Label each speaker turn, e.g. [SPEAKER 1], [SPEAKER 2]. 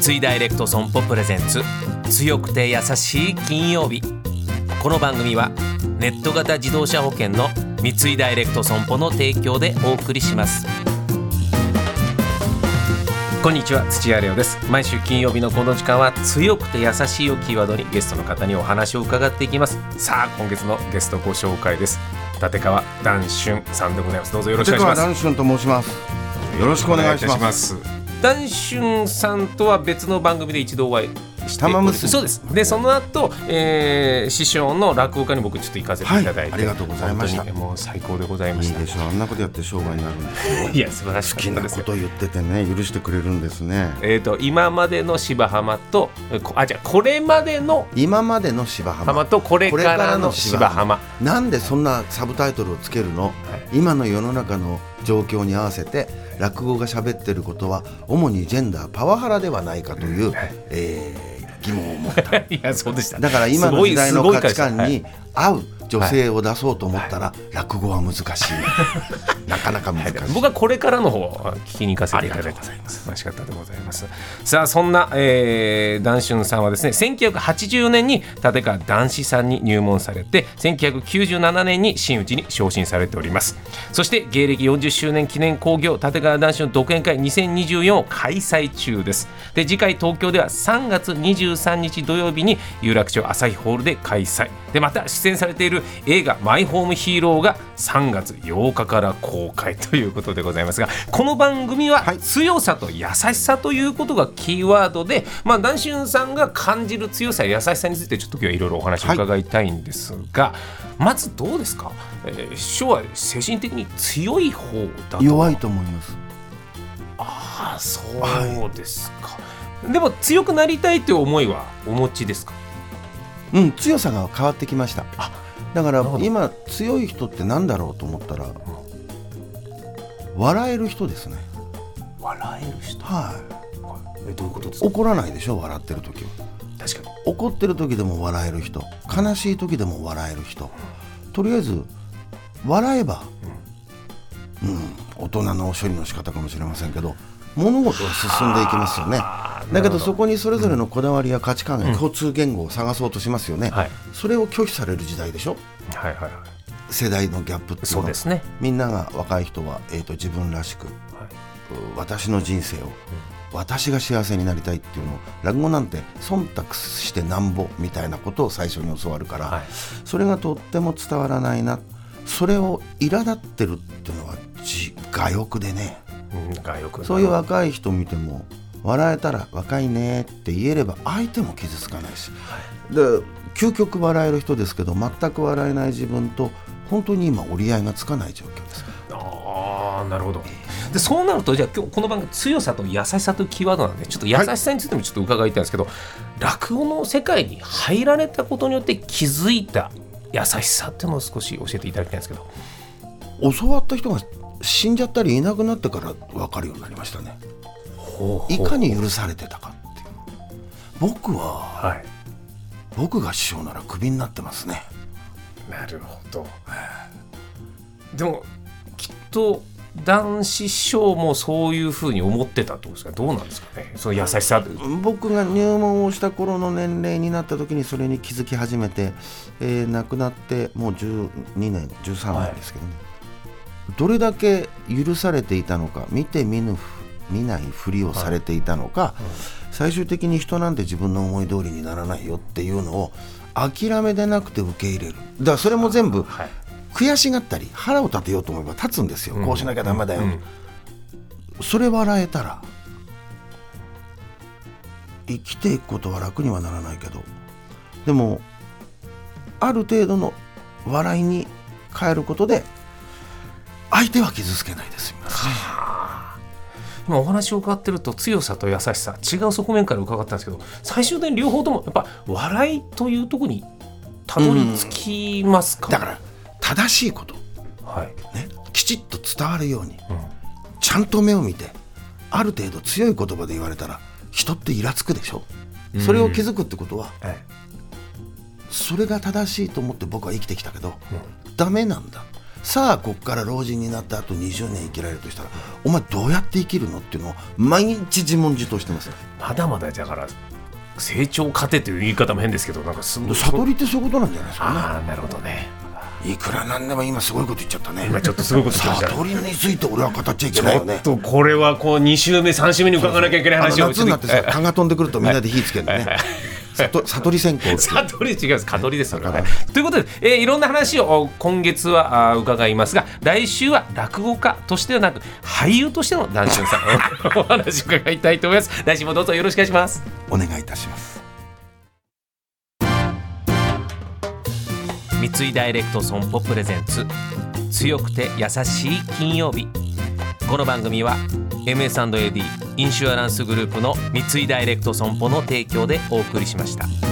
[SPEAKER 1] 三井ダイレクト損保プレゼンツ強くて優しい金曜日。この番組はネット型自動車保険の三井ダイレクト損保の提供でお送りします。こんにちは土屋レオです。毎週金曜日のこの時間は強くて優しいをキーワードにゲストの方にお話を伺っていきます。さあ今月のゲストご紹介です。立川談春さんでございますどうぞよろしくお願いします。
[SPEAKER 2] 談春と申します。よろしくお願いします
[SPEAKER 1] 談春さんとは別の番組で一度お会いして
[SPEAKER 2] 玉結び。
[SPEAKER 1] そうです。でその後、えー、師匠の落語家に僕ちょっと行かせていただいて、
[SPEAKER 2] はいありがとうございました。
[SPEAKER 1] もう最高でございま
[SPEAKER 2] いい
[SPEAKER 1] した
[SPEAKER 2] でしょう。あんなことやって商売になるんですよ
[SPEAKER 1] いや素晴らし
[SPEAKER 2] 好きなこと言っててね許してくれるんですね。
[SPEAKER 1] えー、と今までの芝浜とこあじゃあこれまでの
[SPEAKER 2] 今までの芝
[SPEAKER 1] 浜。
[SPEAKER 2] 浜
[SPEAKER 1] とこれからの芝浜。
[SPEAKER 2] なんでそんなサブタイトルをつけるの、今の世の中の状況に合わせて落語が喋ってることは主にジェンダーパワハラではないかという、えー疑問を持った。
[SPEAKER 1] いやそうでした
[SPEAKER 2] だから今の時代の価値観
[SPEAKER 1] はい。
[SPEAKER 2] に合う女性を出そうと思ったら落語は難しい、なかなか難しい、
[SPEAKER 1] 僕はこれからの方を聞きに行かせていただいて素晴らしかったでございます。さあそんな、えー、談春さんはですね1980年に立川談志さんに入門されて1997年に真打ちに昇進されております。そして芸歴40周年記念興行立川談春独演会2024を開催中です。で次回東京では3月23日土曜日に有楽町朝日ホールで開催でまた出演されている映画「マイホームヒーロー」が3月8日から公開ということでございますがこの番組は
[SPEAKER 2] はい。
[SPEAKER 1] 強さと優しさということがキーワードで、まあ、談春さんが感じる強さや優しさについてちょっと今日はいろいろお話を伺いたいんですが、まずどうですか、えー、師匠は精神的に強い方だと。
[SPEAKER 2] 弱いと思います。
[SPEAKER 1] あそうですか、でも強くなりたいという思いはお持ちですか？
[SPEAKER 2] うん強さが変わってきました。だから今強い人ってなんだろうと思ったら笑える人ですね。
[SPEAKER 1] 笑える人。
[SPEAKER 2] は
[SPEAKER 1] えどういうことです
[SPEAKER 2] い
[SPEAKER 1] か？
[SPEAKER 2] 怒らないでしょ笑ってる時は。
[SPEAKER 1] 確かに。
[SPEAKER 2] 怒ってる時でも笑える人悲しい時でも笑える人。とりあえず笑えば、うん、大人の処理の仕方かもしれませんけど物事は進んでいきますよねだけどそこにそれぞれのこだわりや価値観や共通言語を探そうとしますよね、
[SPEAKER 1] はい。
[SPEAKER 2] それを拒否される時代でしょ？
[SPEAKER 1] はいはいはい。
[SPEAKER 2] 世代のギャップっていうのは。
[SPEAKER 1] そうですね。
[SPEAKER 2] みんなが若い人は、えー、と自分らしく、う私の人生を、私が幸せになりたいっていうのを落語なんて忖度してなんぼみたいなことを最初に教わるから、
[SPEAKER 1] はい。
[SPEAKER 2] それがとっても伝わらないな。それを苛立ってるっていうのはじ我欲でね。
[SPEAKER 1] うん
[SPEAKER 2] そういう若い人見ても笑えたら若いねって言えれば相手も傷つかないし、で究極笑える人ですけど全く笑えない自分と本当に今折り合いがつかない状況です。
[SPEAKER 1] ああなるほど。でそうなるとじゃあ今日この番組強さと優しさというキーワードなんでちょっと優しさについてもちょっと伺いたいんですけど、落語の世界に入られたことによって気づいた優しさっていうのを少し教えていただきたいんですけど。
[SPEAKER 2] 教わった人が死んじゃったりいなくなってから分かるようになりましたねいかに許されてたかっていう。僕は
[SPEAKER 1] はい。
[SPEAKER 2] 僕が師匠ならクビになってますね。
[SPEAKER 1] なるほど。でもきっと男子師匠もそういうふうに思ってたってことですか？どうなんですかね？その優しさ
[SPEAKER 2] 僕が入門をした頃の年齢になった時にそれに気づき始めて、えー亡くなってもう12年13年ですけどね、どれだけ許されていたのか見て見ぬふ見ないふりをされていたのか、最終的に人なんて自分の思い通りにならないよっていうのを諦めでなくて受け入れる。だからそれも全部
[SPEAKER 1] はい。
[SPEAKER 2] 悔しがったり腹を立てようと思えば立つんですよ、
[SPEAKER 1] うん。
[SPEAKER 2] こうしなきゃダメだよ、
[SPEAKER 1] うん。
[SPEAKER 2] それ笑えたら生きていくことは楽にはならないけどでもある程度の笑いに変えることで相手は傷つけないですみますね
[SPEAKER 1] 今お話を伺ってると強さと優しさ違う側面から伺ったんですけど最終的に両方ともやっぱ笑いというところにたどり着きますか、
[SPEAKER 2] だから正しいこと、
[SPEAKER 1] はい。
[SPEAKER 2] ね、きちっと伝わるように。
[SPEAKER 1] うん。
[SPEAKER 2] ちゃんと目を見てある程度強い言葉で言われたら人ってイラつくでしょ？それを気づくってことは
[SPEAKER 1] はい
[SPEAKER 2] それが正しいと思って僕は生きてきたけど、ダメなんださあこっから老人になったあと20年生きられるとしたらお前どうやって生きるのっていうのを毎日自問自答してます
[SPEAKER 1] まだまだだから成長過程という言い方も変ですけどなんかすごい
[SPEAKER 2] 悟りってそういうことなんじゃないですか
[SPEAKER 1] ああなるほどね。
[SPEAKER 2] ねいくらなんでも今すごいこと言っちゃったね。
[SPEAKER 1] 今ちょっとすごいこと言っちゃった。
[SPEAKER 2] 悟りについて俺は語っちゃいけないよね。
[SPEAKER 1] ちょっとこれはこう2週目3週目に伺わなきゃいけない話を
[SPEAKER 2] 夏になってさ蚊が飛んでくるとみんなで火つけるのね。悟悟り線香っていう
[SPEAKER 1] 悟り違います。悟りですそれはねとい。うことで、えーいろんな話をお今月は伺いますが来週は落語家としてはなく俳優としての談春さん お話伺いたいと思います。来週もどうぞよろしくお願いします。
[SPEAKER 2] お願いいたします。
[SPEAKER 1] 三井ダイレクト損保プレゼンツ強くて優しい金曜日。この番組は MS&AD インシュアランスグループの三井ダイレクト損保の提供でお送りしました。